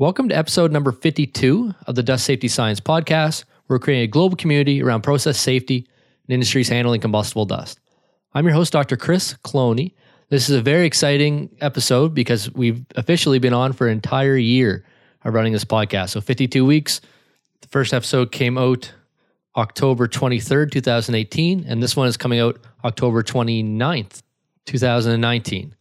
Welcome to episode number 52 of the Dust Safety Science Podcast. We're creating a global community around process safety and industries handling combustible dust. I'm your host, Dr. Chris Cloney. This is a very exciting episode because we've officially been on for an entire year of running this podcast. So 52 weeks. The first episode came out October 23rd, 2018, and this one is coming out October 29th, 2019.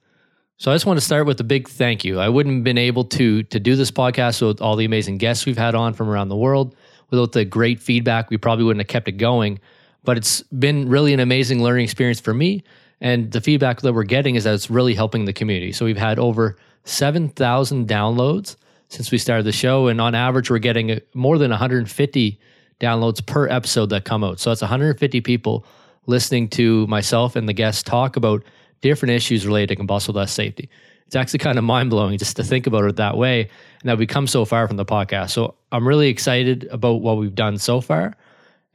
So I just want to start with a big thank you. I wouldn't have been able to to do this podcast with all the amazing guests we've had on from around the world. Without the great feedback, we probably wouldn't have kept it going. But it's been really an amazing learning experience for me. And the feedback that we're getting is that it's really helping the community. So we've had over 7,000 downloads since we started the show. And on average, we're getting more than 150 downloads per episode that come out. So that's 150 people listening to myself and the guests talk about different issues related to combustible dust safety. It's actually kind of mind blowing just to think about it that way and that we come so far from the podcast. So I'm really excited about what we've done so far.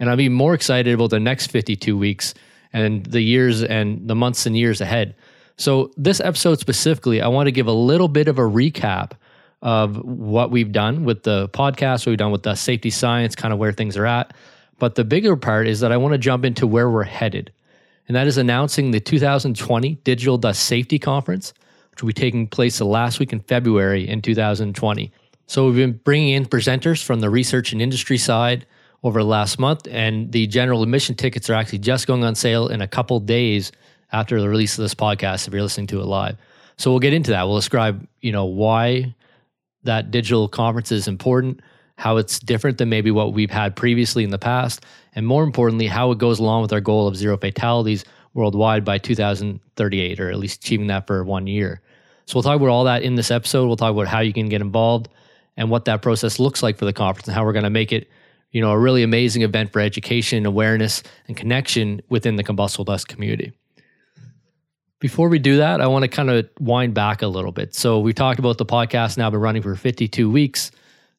And I'll be more excited about the next 52 weeks and the years and the months and years ahead. So, this episode specifically, I want to give a little bit of a recap of what we've done with the podcast, what we've done with the safety science, kind of where things are at. But the bigger part is that I want to jump into where we're headed and that is announcing the 2020 Digital Dust Safety Conference, which will be taking place the last week in February in 2020. So we've been bringing in presenters from the research and industry side over the last month, and the general admission tickets are actually just going on sale in a couple days after the release of this podcast if you're listening to it live. So we'll get into that. We'll describe, you know, why that digital conference is important, how it's different than maybe what we've had previously in the past, and more importantly, how it goes along with our goal of zero fatalities worldwide by 2038, or at least achieving that for one year. So we'll talk about all that in this episode. We'll talk about how you can get involved and what that process looks like for the conference and how we're going to make it, you know, a really amazing event for education, awareness, and connection within the combustible dust community. Before we do that, I want to kind of wind back a little bit. So we talked about the podcast now been running for 52 weeks.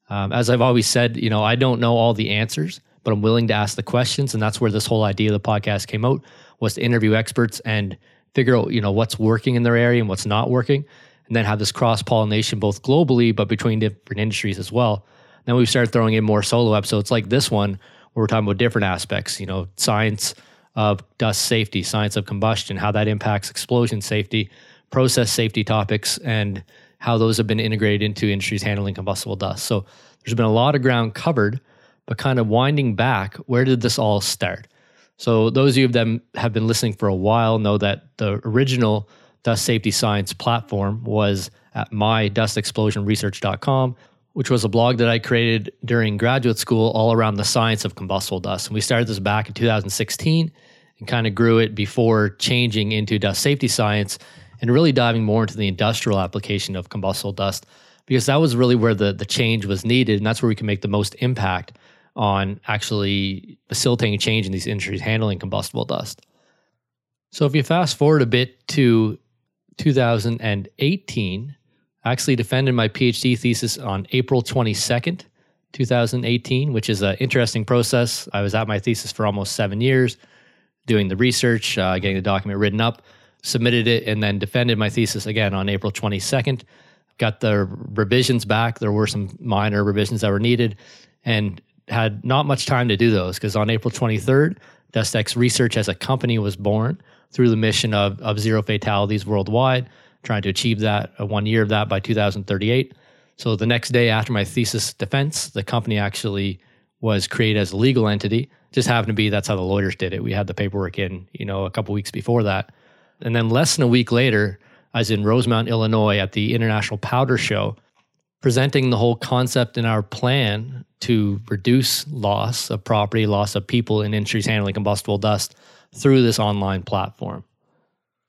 Um, as I've always said, you know, I don't know all the answers, but I'm willing to ask the questions. And that's where this whole idea of the podcast came out was to interview experts and figure out, you know, what's working in their area and what's not working. And then have this cross pollination both globally, but between different industries as well. Then we started throwing in more solo episodes like this one, where we're talking about different aspects, you know, science of dust safety, science of combustion, how that impacts explosion safety, process safety topics, and how those have been integrated into industries handling combustible dust. So there's been a lot of ground covered, but kind of winding back, where did this all start? So those of you that have been listening for a while know that the original dust safety science platform was at mydustexplosionresearch.com, which was a blog that I created during graduate school all around the science of combustible dust. And we started this back in 2016 and kind of grew it before changing into dust safety science and really diving more into the industrial application of combustible dust because that was really where the the change was needed and that's where we can make the most impact on actually facilitating change in these industries handling combustible dust. So if you fast forward a bit to 2018, I actually defended my PhD thesis on April 22nd, 2018, which is an interesting process. I was at my thesis for almost seven years, doing the research, uh, getting the document written up, submitted it, and then defended my thesis again on April 22nd. Got the revisions back. There were some minor revisions that were needed, and had not much time to do those because on April 23rd, DustX Research as a company was born through the mission of, of zero fatalities worldwide, trying to achieve that, uh, one year of that by 2038. So the next day after my thesis defense, the company actually was created as a legal entity. Just happened to be that's how the lawyers did it. We had the paperwork in, you know, a couple weeks before that. And then less than a week later, I was in Rosemont, Illinois at the International Powder Show presenting the whole concept in our plan to reduce loss of property, loss of people in industries handling combustible dust through this online platform.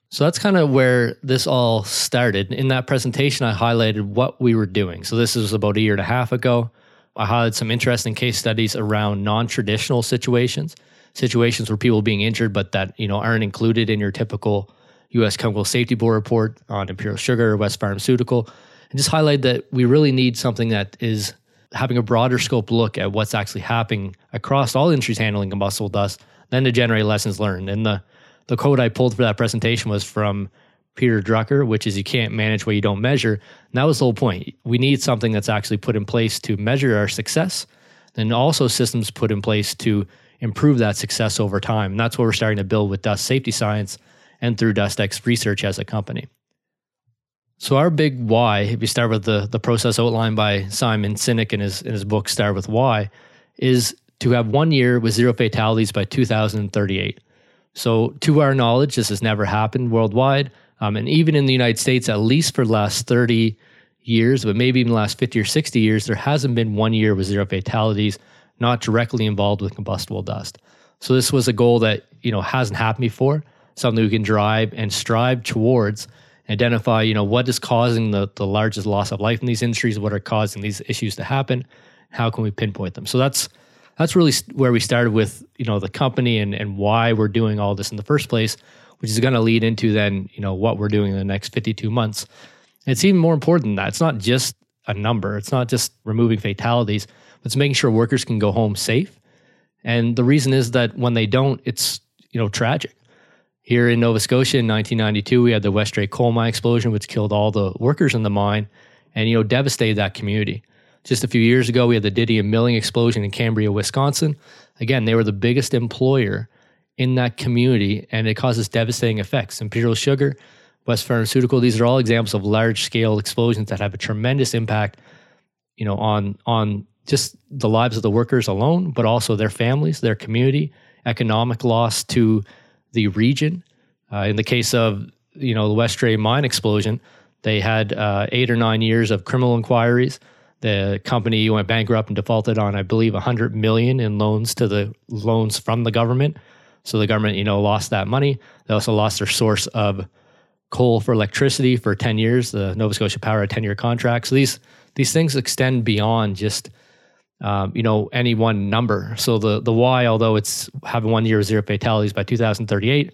So that's kind of where this all started. In that presentation, I highlighted what we were doing. So this was about a year and a half ago. I highlighted some interesting case studies around non-traditional situations, situations where people being injured, but that you know aren't included in your typical U.S. Chemical Safety Board report on Imperial Sugar or West Pharmaceutical and just highlight that we really need something that is having a broader scope look at what's actually happening across all industries handling combustible dust, then to generate lessons learned. And the the quote I pulled for that presentation was from Peter Drucker, which is you can't manage what you don't measure. And that was the whole point. We need something that's actually put in place to measure our success, and also systems put in place to improve that success over time. And that's what we're starting to build with Dust Safety Science and through DustX Research as a company. So our big why, if you start with the the process outlined by Simon Sinek in his in his book Start with Why, is to have one year with zero fatalities by 2038. So to our knowledge, this has never happened worldwide. Um, and even in the United States, at least for the last 30 years, but maybe even the last 50 or 60 years, there hasn't been one year with zero fatalities not directly involved with combustible dust. So this was a goal that you know hasn't happened before, something we can drive and strive towards identify, you know, what is causing the, the largest loss of life in these industries, what are causing these issues to happen, how can we pinpoint them? So that's that's really where we started with, you know, the company and and why we're doing all this in the first place, which is going to lead into then, you know, what we're doing in the next 52 months. And it's even more important than that. It's not just a number. It's not just removing fatalities. It's making sure workers can go home safe. And the reason is that when they don't, it's, you know, tragic. Here in Nova Scotia in 1992, we had the Westray coal mine explosion, which killed all the workers in the mine and, you know, devastated that community. Just a few years ago, we had the Didion milling explosion in Cambria, Wisconsin. Again, they were the biggest employer in that community, and it causes devastating effects. Imperial Sugar, West Pharmaceutical, these are all examples of large scale explosions that have a tremendous impact, you know, on on just the lives of the workers alone, but also their families, their community, economic loss to the region. Uh, in the case of you know the Westray mine explosion, they had uh, eight or nine years of criminal inquiries. The company went bankrupt and defaulted on, I believe, 100 million in loans to the loans from the government. So the government, you know, lost that money. They also lost their source of coal for electricity for 10 years. The Nova Scotia Power a 10 year contract. So these these things extend beyond just um, you know, any one number. So the the why, although it's having one year of zero fatalities by 2038,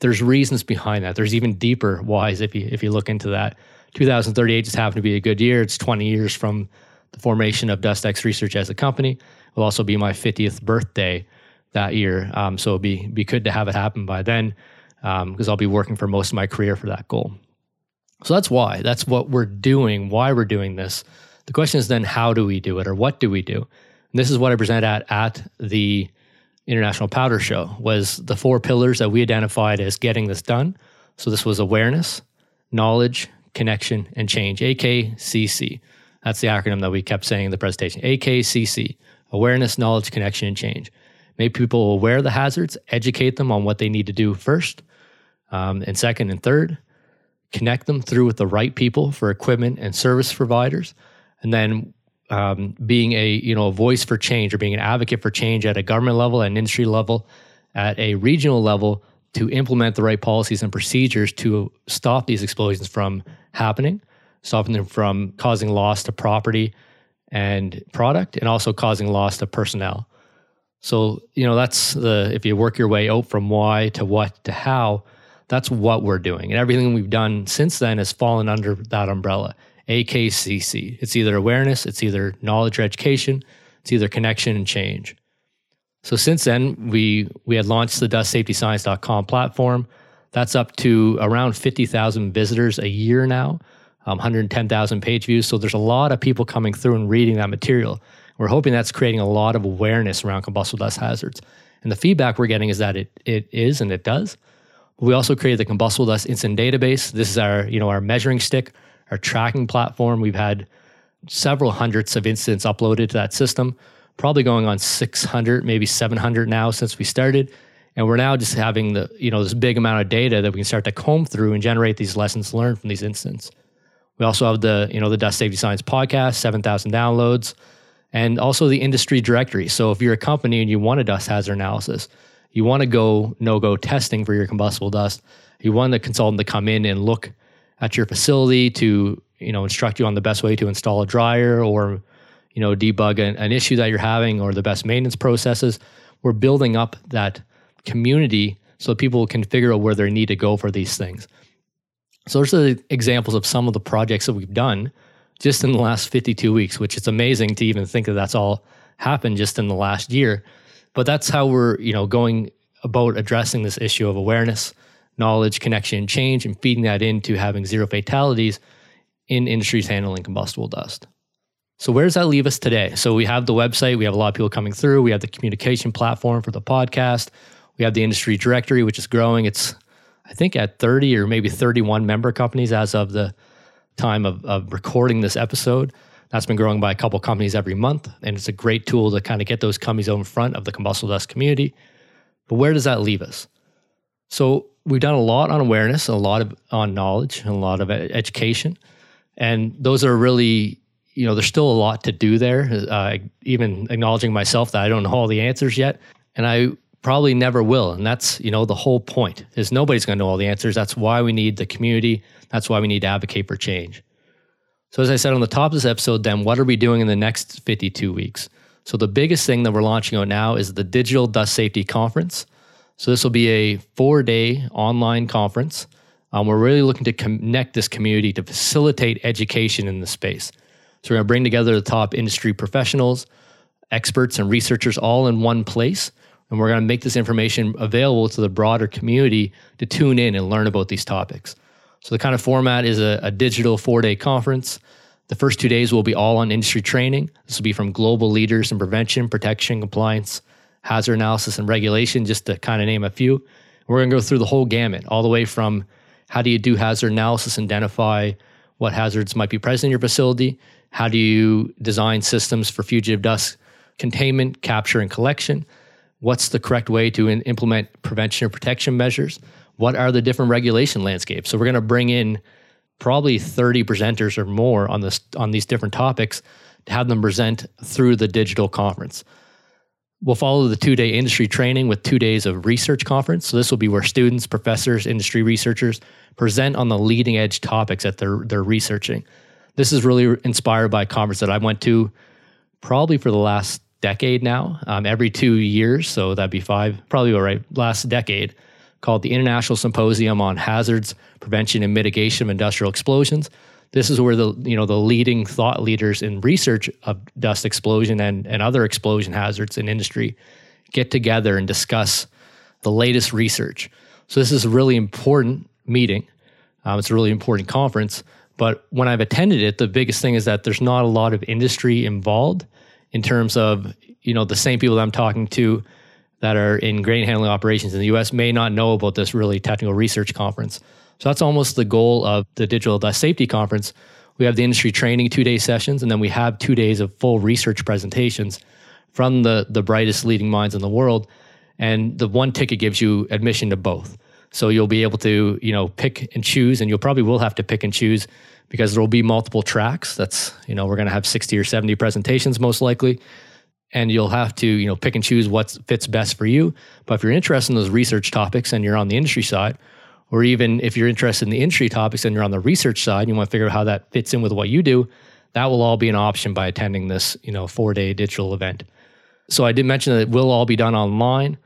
there's reasons behind that. There's even deeper whys if you if you look into that. 2038 just happened to be a good year. It's 20 years from the formation of DustX Research as a company. It will also be my 50th birthday that year. Um, so it'll be be good to have it happen by then, because um, I'll be working for most of my career for that goal. So that's why. That's what we're doing. Why we're doing this. The question is then how do we do it or what do we do? And this is what I presented at at the International Powder Show was the four pillars that we identified as getting this done. So this was awareness, knowledge, connection, and change, AKCC. That's the acronym that we kept saying in the presentation. AKCC, awareness, knowledge, connection, and change. Make people aware of the hazards, educate them on what they need to do first, um, and second and third, connect them through with the right people for equipment and service providers and then um, being a you know a voice for change or being an advocate for change at a government level, at an industry level, at a regional level to implement the right policies and procedures to stop these explosions from happening, stopping them from causing loss to property and product, and also causing loss to personnel. So you know that's the if you work your way out from why to what to how, that's what we're doing, and everything we've done since then has fallen under that umbrella. AKCC. It's either awareness, it's either knowledge or education, it's either connection and change. So since then, we we had launched the dustsafetyscience.com platform. That's up to around 50,000 visitors a year now, um, 110,000 page views. So there's a lot of people coming through and reading that material. We're hoping that's creating a lot of awareness around combustible dust hazards. And the feedback we're getting is that it it is and it does. We also created the combustible dust incident database. This is our you know our measuring stick our tracking platform. We've had several hundreds of incidents uploaded to that system, probably going on 600, maybe 700 now since we started. And we're now just having the, you know, this big amount of data that we can start to comb through and generate these lessons learned from these incidents. We also have the, you know, the Dust Safety Science podcast, 7,000 downloads, and also the industry directory. So if you're a company and you want a dust hazard analysis, you want to go no-go testing for your combustible dust, you want a consultant to come in and look at your facility to you know instruct you on the best way to install a dryer or you know debug an, an issue that you're having or the best maintenance processes. We're building up that community so people can figure out where they need to go for these things. So those are the examples of some of the projects that we've done just in the last 52 weeks which is amazing to even think that that's all happened just in the last year. But that's how we're you know going about addressing this issue of awareness knowledge, connection, change, and feeding that into having zero fatalities in industries handling combustible dust. So, where does that leave us today? So, we have the website, we have a lot of people coming through, we have the communication platform for the podcast, we have the industry directory, which is growing. It's, I think, at 30 or maybe 31 member companies as of the time of, of recording this episode. That's been growing by a couple companies every month, and it's a great tool to kind of get those companies out in front of the combustible dust community. But where does that leave us? So, we've done a lot on awareness, a lot of on knowledge, and a lot of education. And those are really, you know, there's still a lot to do there. Uh, even acknowledging myself that I don't know all the answers yet, and I probably never will. And that's, you know, the whole point is nobody's going to know all the answers. That's why we need the community. That's why we need to advocate for change. So, as I said on the top of this episode, then what are we doing in the next 52 weeks? So, the biggest thing that we're launching out now is the Digital Dust Safety Conference. So this will be a four day online conference. Um, we're really looking to connect this community to facilitate education in the space. So we're going to bring together the top industry professionals, experts, and researchers all in one place. And we're going to make this information available to the broader community to tune in and learn about these topics. So the kind of format is a, a digital four day conference. The first two days will be all on industry training. This will be from global leaders in prevention, protection, compliance, hazard analysis and regulation, just to kind of name a few. We're going to go through the whole gamut, all the way from how do you do hazard analysis, identify what hazards might be present in your facility? How do you design systems for fugitive dust containment, capture, and collection? What's the correct way to in- implement prevention and protection measures? What are the different regulation landscapes? So we're going to bring in probably 30 presenters or more on this on these different topics to have them present through the digital conference. We'll follow the two day industry training with two days of research conference. So, this will be where students, professors, industry researchers present on the leading edge topics that they're, they're researching. This is really inspired by a conference that I went to probably for the last decade now, um, every two years. So, that'd be five, probably all right, last decade, called the International Symposium on Hazards, Prevention, and Mitigation of Industrial Explosions. This is where the you know the leading thought leaders in research of dust explosion and, and other explosion hazards in industry get together and discuss the latest research. So this is a really important meeting. Um, it's a really important conference. But when I've attended it, the biggest thing is that there's not a lot of industry involved in terms of you know the same people that I'm talking to that are in grain handling operations in the U.S. may not know about this really technical research conference. So that's almost the goal of the Digital Dust Safety Conference. We have the industry training two day sessions, and then we have two days of full research presentations from the, the brightest leading minds in the world. And the one ticket gives you admission to both. So you'll be able to, you know, pick and choose, and you'll probably will have to pick and choose because there will be multiple tracks. That's, you know, we're going to have 60 or 70 presentations most likely. And you'll have to, you know, pick and choose what fits best for you. But if you're interested in those research topics and you're on the industry side, or even if you're interested in the industry topics and you're on the research side, and you want to figure out how that fits in with what you do, that will all be an option by attending this, you know, four day digital event. So I did mention that it will all be done online.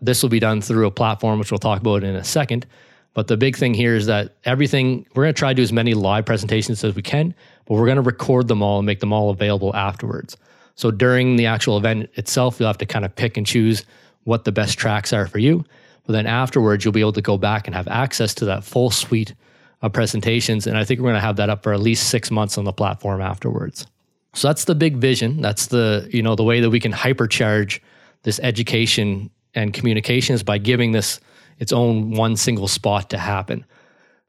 This will be done through a platform, which we'll talk about in a second. But the big thing here is that everything, we're going to try to do as many live presentations as we can, but we're going to record them all and make them all available afterwards. So during the actual event itself, you'll have to kind of pick and choose what the best tracks are for you. But then afterwards, you'll be able to go back and have access to that full suite of presentations. And I think we're going to have that up for at least six months on the platform afterwards. So that's the big vision. That's the, you know, the way that we can hypercharge this education and communications by giving this its own one single spot to happen.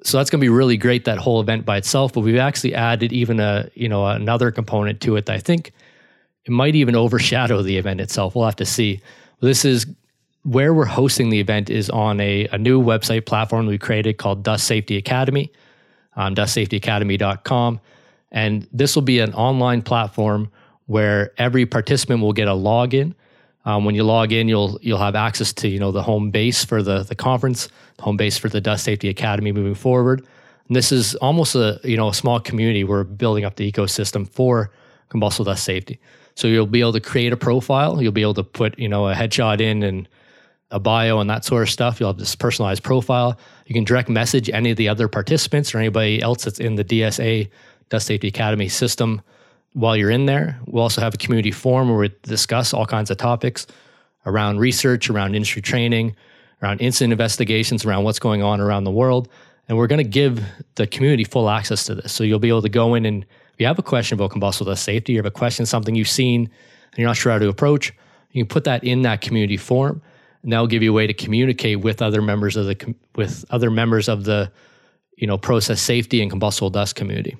So that's going to be really great that whole event by itself, but we've actually added even a, you know, another component to it that I think it might even overshadow the event itself. We'll have to see. This is where we're hosting the event is on a, a new website platform we created called Dust Safety Academy, um, dustsafetyacademy.com. And this will be an online platform where every participant will get a login. Um, when you log in, you'll you'll have access to you know the home base for the the conference, home base for the Dust Safety Academy moving forward. And this is almost a you know a small community. We're building up the ecosystem for combustible dust safety. So you'll be able to create a profile. You'll be able to put you know a headshot in and a bio and that sort of stuff. You'll have this personalized profile. You can direct message any of the other participants or anybody else that's in the DSA, Dust Safety Academy system while you're in there. We'll also have a community forum where we discuss all kinds of topics around research, around industry training, around incident investigations, around what's going on around the world. And we're going to give the community full access to this. So you'll be able to go in and if you have a question about combustible dust safety, you have a question, something you've seen, and you're not sure how to approach, you can put that in that community forum, and that will give you a way to communicate with other members of the with other members of the you know process safety and combustible dust community.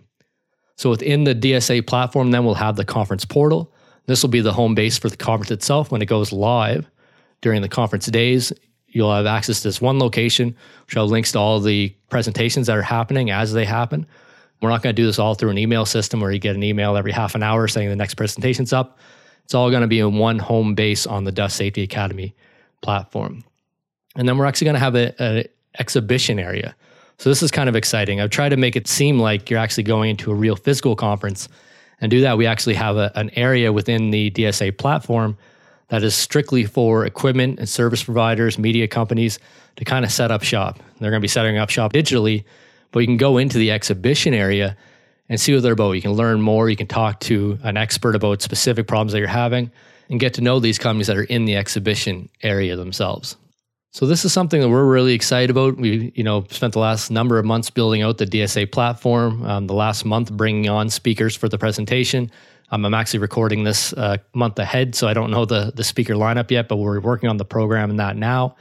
So within the DSA platform, then we'll have the conference portal. This will be the home base for the conference itself when it goes live during the conference days. You'll have access to this one location, which will have links to all the presentations that are happening as they happen. We're not going to do this all through an email system where you get an email every half an hour saying the next presentation's up. It's all going to be in one home base on the Dust Safety Academy platform. And then we're actually going to have an exhibition area. So this is kind of exciting. I've tried to make it seem like you're actually going into a real physical conference. And do that, we actually have a, an area within the DSA platform that is strictly for equipment and service providers, media companies to kind of set up shop. They're going to be setting up shop digitally but you can go into the exhibition area and see what they're about. You can learn more. You can talk to an expert about specific problems that you're having and get to know these companies that are in the exhibition area themselves. So this is something that we're really excited about. We, you know, spent the last number of months building out the DSA platform. Um, the last month bringing on speakers for the presentation. Um, I'm actually recording this uh, month ahead, so I don't know the the speaker lineup yet, but we're working on the program and that now,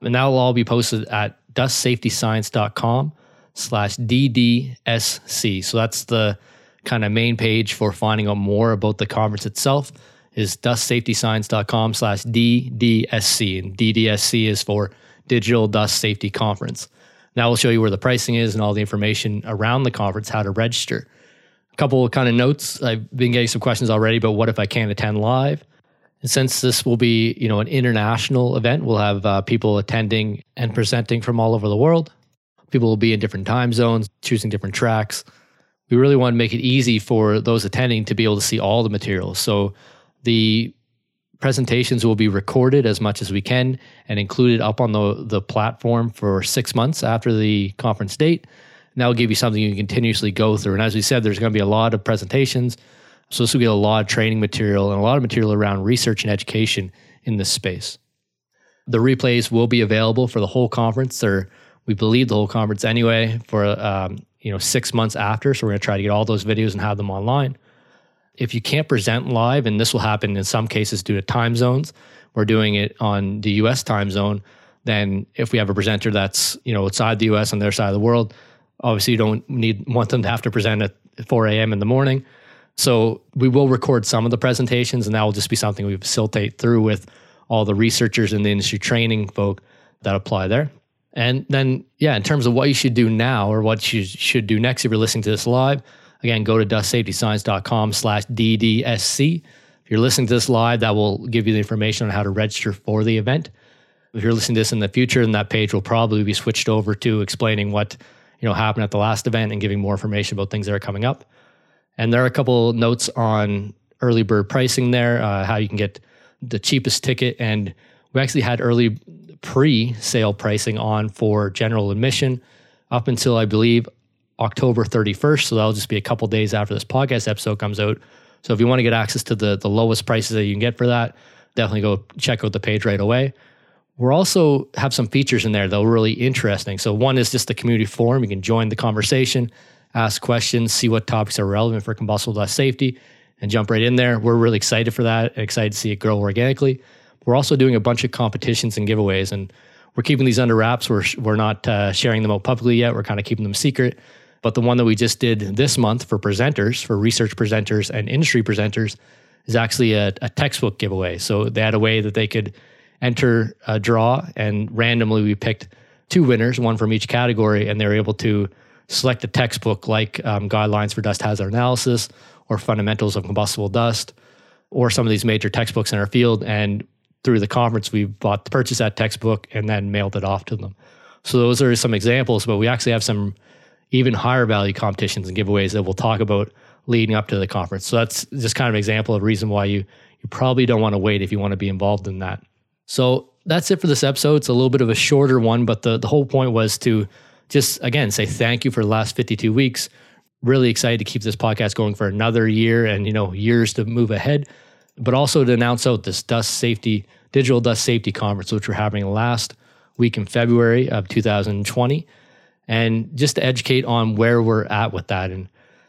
and that will all be posted at dustsafetyscience.com slash DDSC. So that's the kind of main page for finding out more about the conference itself is dustsafetyscience.com slash DDSC. And DDSC is for Digital Dust Safety Conference. Now we'll show you where the pricing is and all the information around the conference, how to register. A couple of kind of notes. I've been getting some questions already, but what if I can't attend live? And since this will be, you know, an international event, we'll have uh, people attending and presenting from all over the world. People will be in different time zones, choosing different tracks. We really want to make it easy for those attending to be able to see all the materials. So the presentations will be recorded as much as we can and included up on the, the platform for six months after the conference date. And that will give you something you can continuously go through. And as we said, there's going to be a lot of presentations. So this will be a lot of training material and a lot of material around research and education in this space. The replays will be available for the whole conference. They're we believe the whole conference anyway for um, you know six months after. So we're going to try to get all those videos and have them online. If you can't present live, and this will happen in some cases due to time zones, we're doing it on the U.S. time zone. Then, if we have a presenter that's you know outside the U.S. on their side of the world, obviously you don't need want them to have to present at 4 a.m. in the morning. So we will record some of the presentations, and that will just be something we facilitate through with all the researchers and the industry training folk that apply there. And then, yeah, in terms of what you should do now or what you should do next if you're listening to this live, again, go to dustsafetyscience.com slash DDSC. If you're listening to this live, that will give you the information on how to register for the event. If you're listening to this in the future, then that page will probably be switched over to explaining what you know happened at the last event and giving more information about things that are coming up. And there are a couple notes on early bird pricing there, uh, how you can get the cheapest ticket. And we actually had early pre sale pricing on for general admission up until I believe October 31st. So that'll just be a couple days after this podcast episode comes out. So if you want to get access to the, the lowest prices that you can get for that, definitely go check out the page right away. We're also have some features in there that are really interesting. So one is just the community forum. You can join the conversation, ask questions, see what topics are relevant for combustible dust safety, and jump right in there. We're really excited for that. Excited to see it grow organically. We're also doing a bunch of competitions and giveaways, and we're keeping these under wraps. We're we're not uh, sharing them out publicly yet. We're kind of keeping them secret. But the one that we just did this month for presenters, for research presenters and industry presenters, is actually a, a textbook giveaway. So they had a way that they could enter a draw, and randomly we picked two winners, one from each category, and they were able to select a textbook like um, Guidelines for Dust Hazard Analysis or Fundamentals of Combustible Dust or some of these major textbooks in our field. And through the conference, we bought purchased that textbook and then mailed it off to them. So those are some examples, but we actually have some even higher value competitions and giveaways that we'll talk about leading up to the conference. So that's just kind of an example of reason why you you probably don't want to wait if you want to be involved in that. So that's it for this episode. It's a little bit of a shorter one, but the, the whole point was to just again say thank you for the last 52 weeks. Really excited to keep this podcast going for another year and you know years to move ahead but also to announce out this dust safety, digital dust safety conference, which we're having last week in February of 2020 and just to educate on where we're at with that. And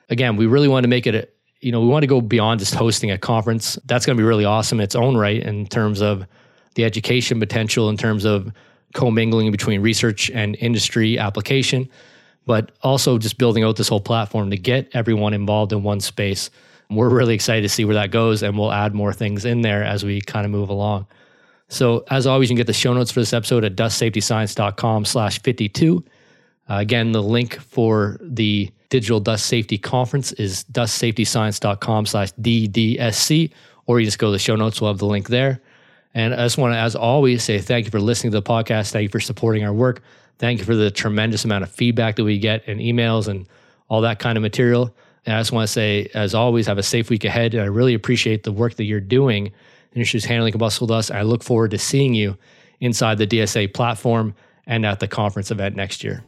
again, we really want to make it a, you know, we want to go beyond just hosting a conference. That's going to be really awesome in its own right in terms of the education potential, in terms of commingling between research and industry application, but also just building out this whole platform to get everyone involved in one space. We're really excited to see where that goes, and we'll add more things in there as we kind of move along. So as always, you can get the show notes for this episode at dustsafetyscience.com slash 52. Uh, again, the link for the Digital Dust Safety Conference is dustsafetyscience.com slash DDSC, or you just go to the show notes. We'll have the link there. And I just want to, as always, say thank you for listening to the podcast. Thank you for supporting our work. Thank you for the tremendous amount of feedback that we get and emails and all that kind of material. And I just want to say, as always, have a safe week ahead. And I really appreciate the work that you're doing in issues handling combustible dust. I look forward to seeing you inside the DSA platform and at the conference event next year.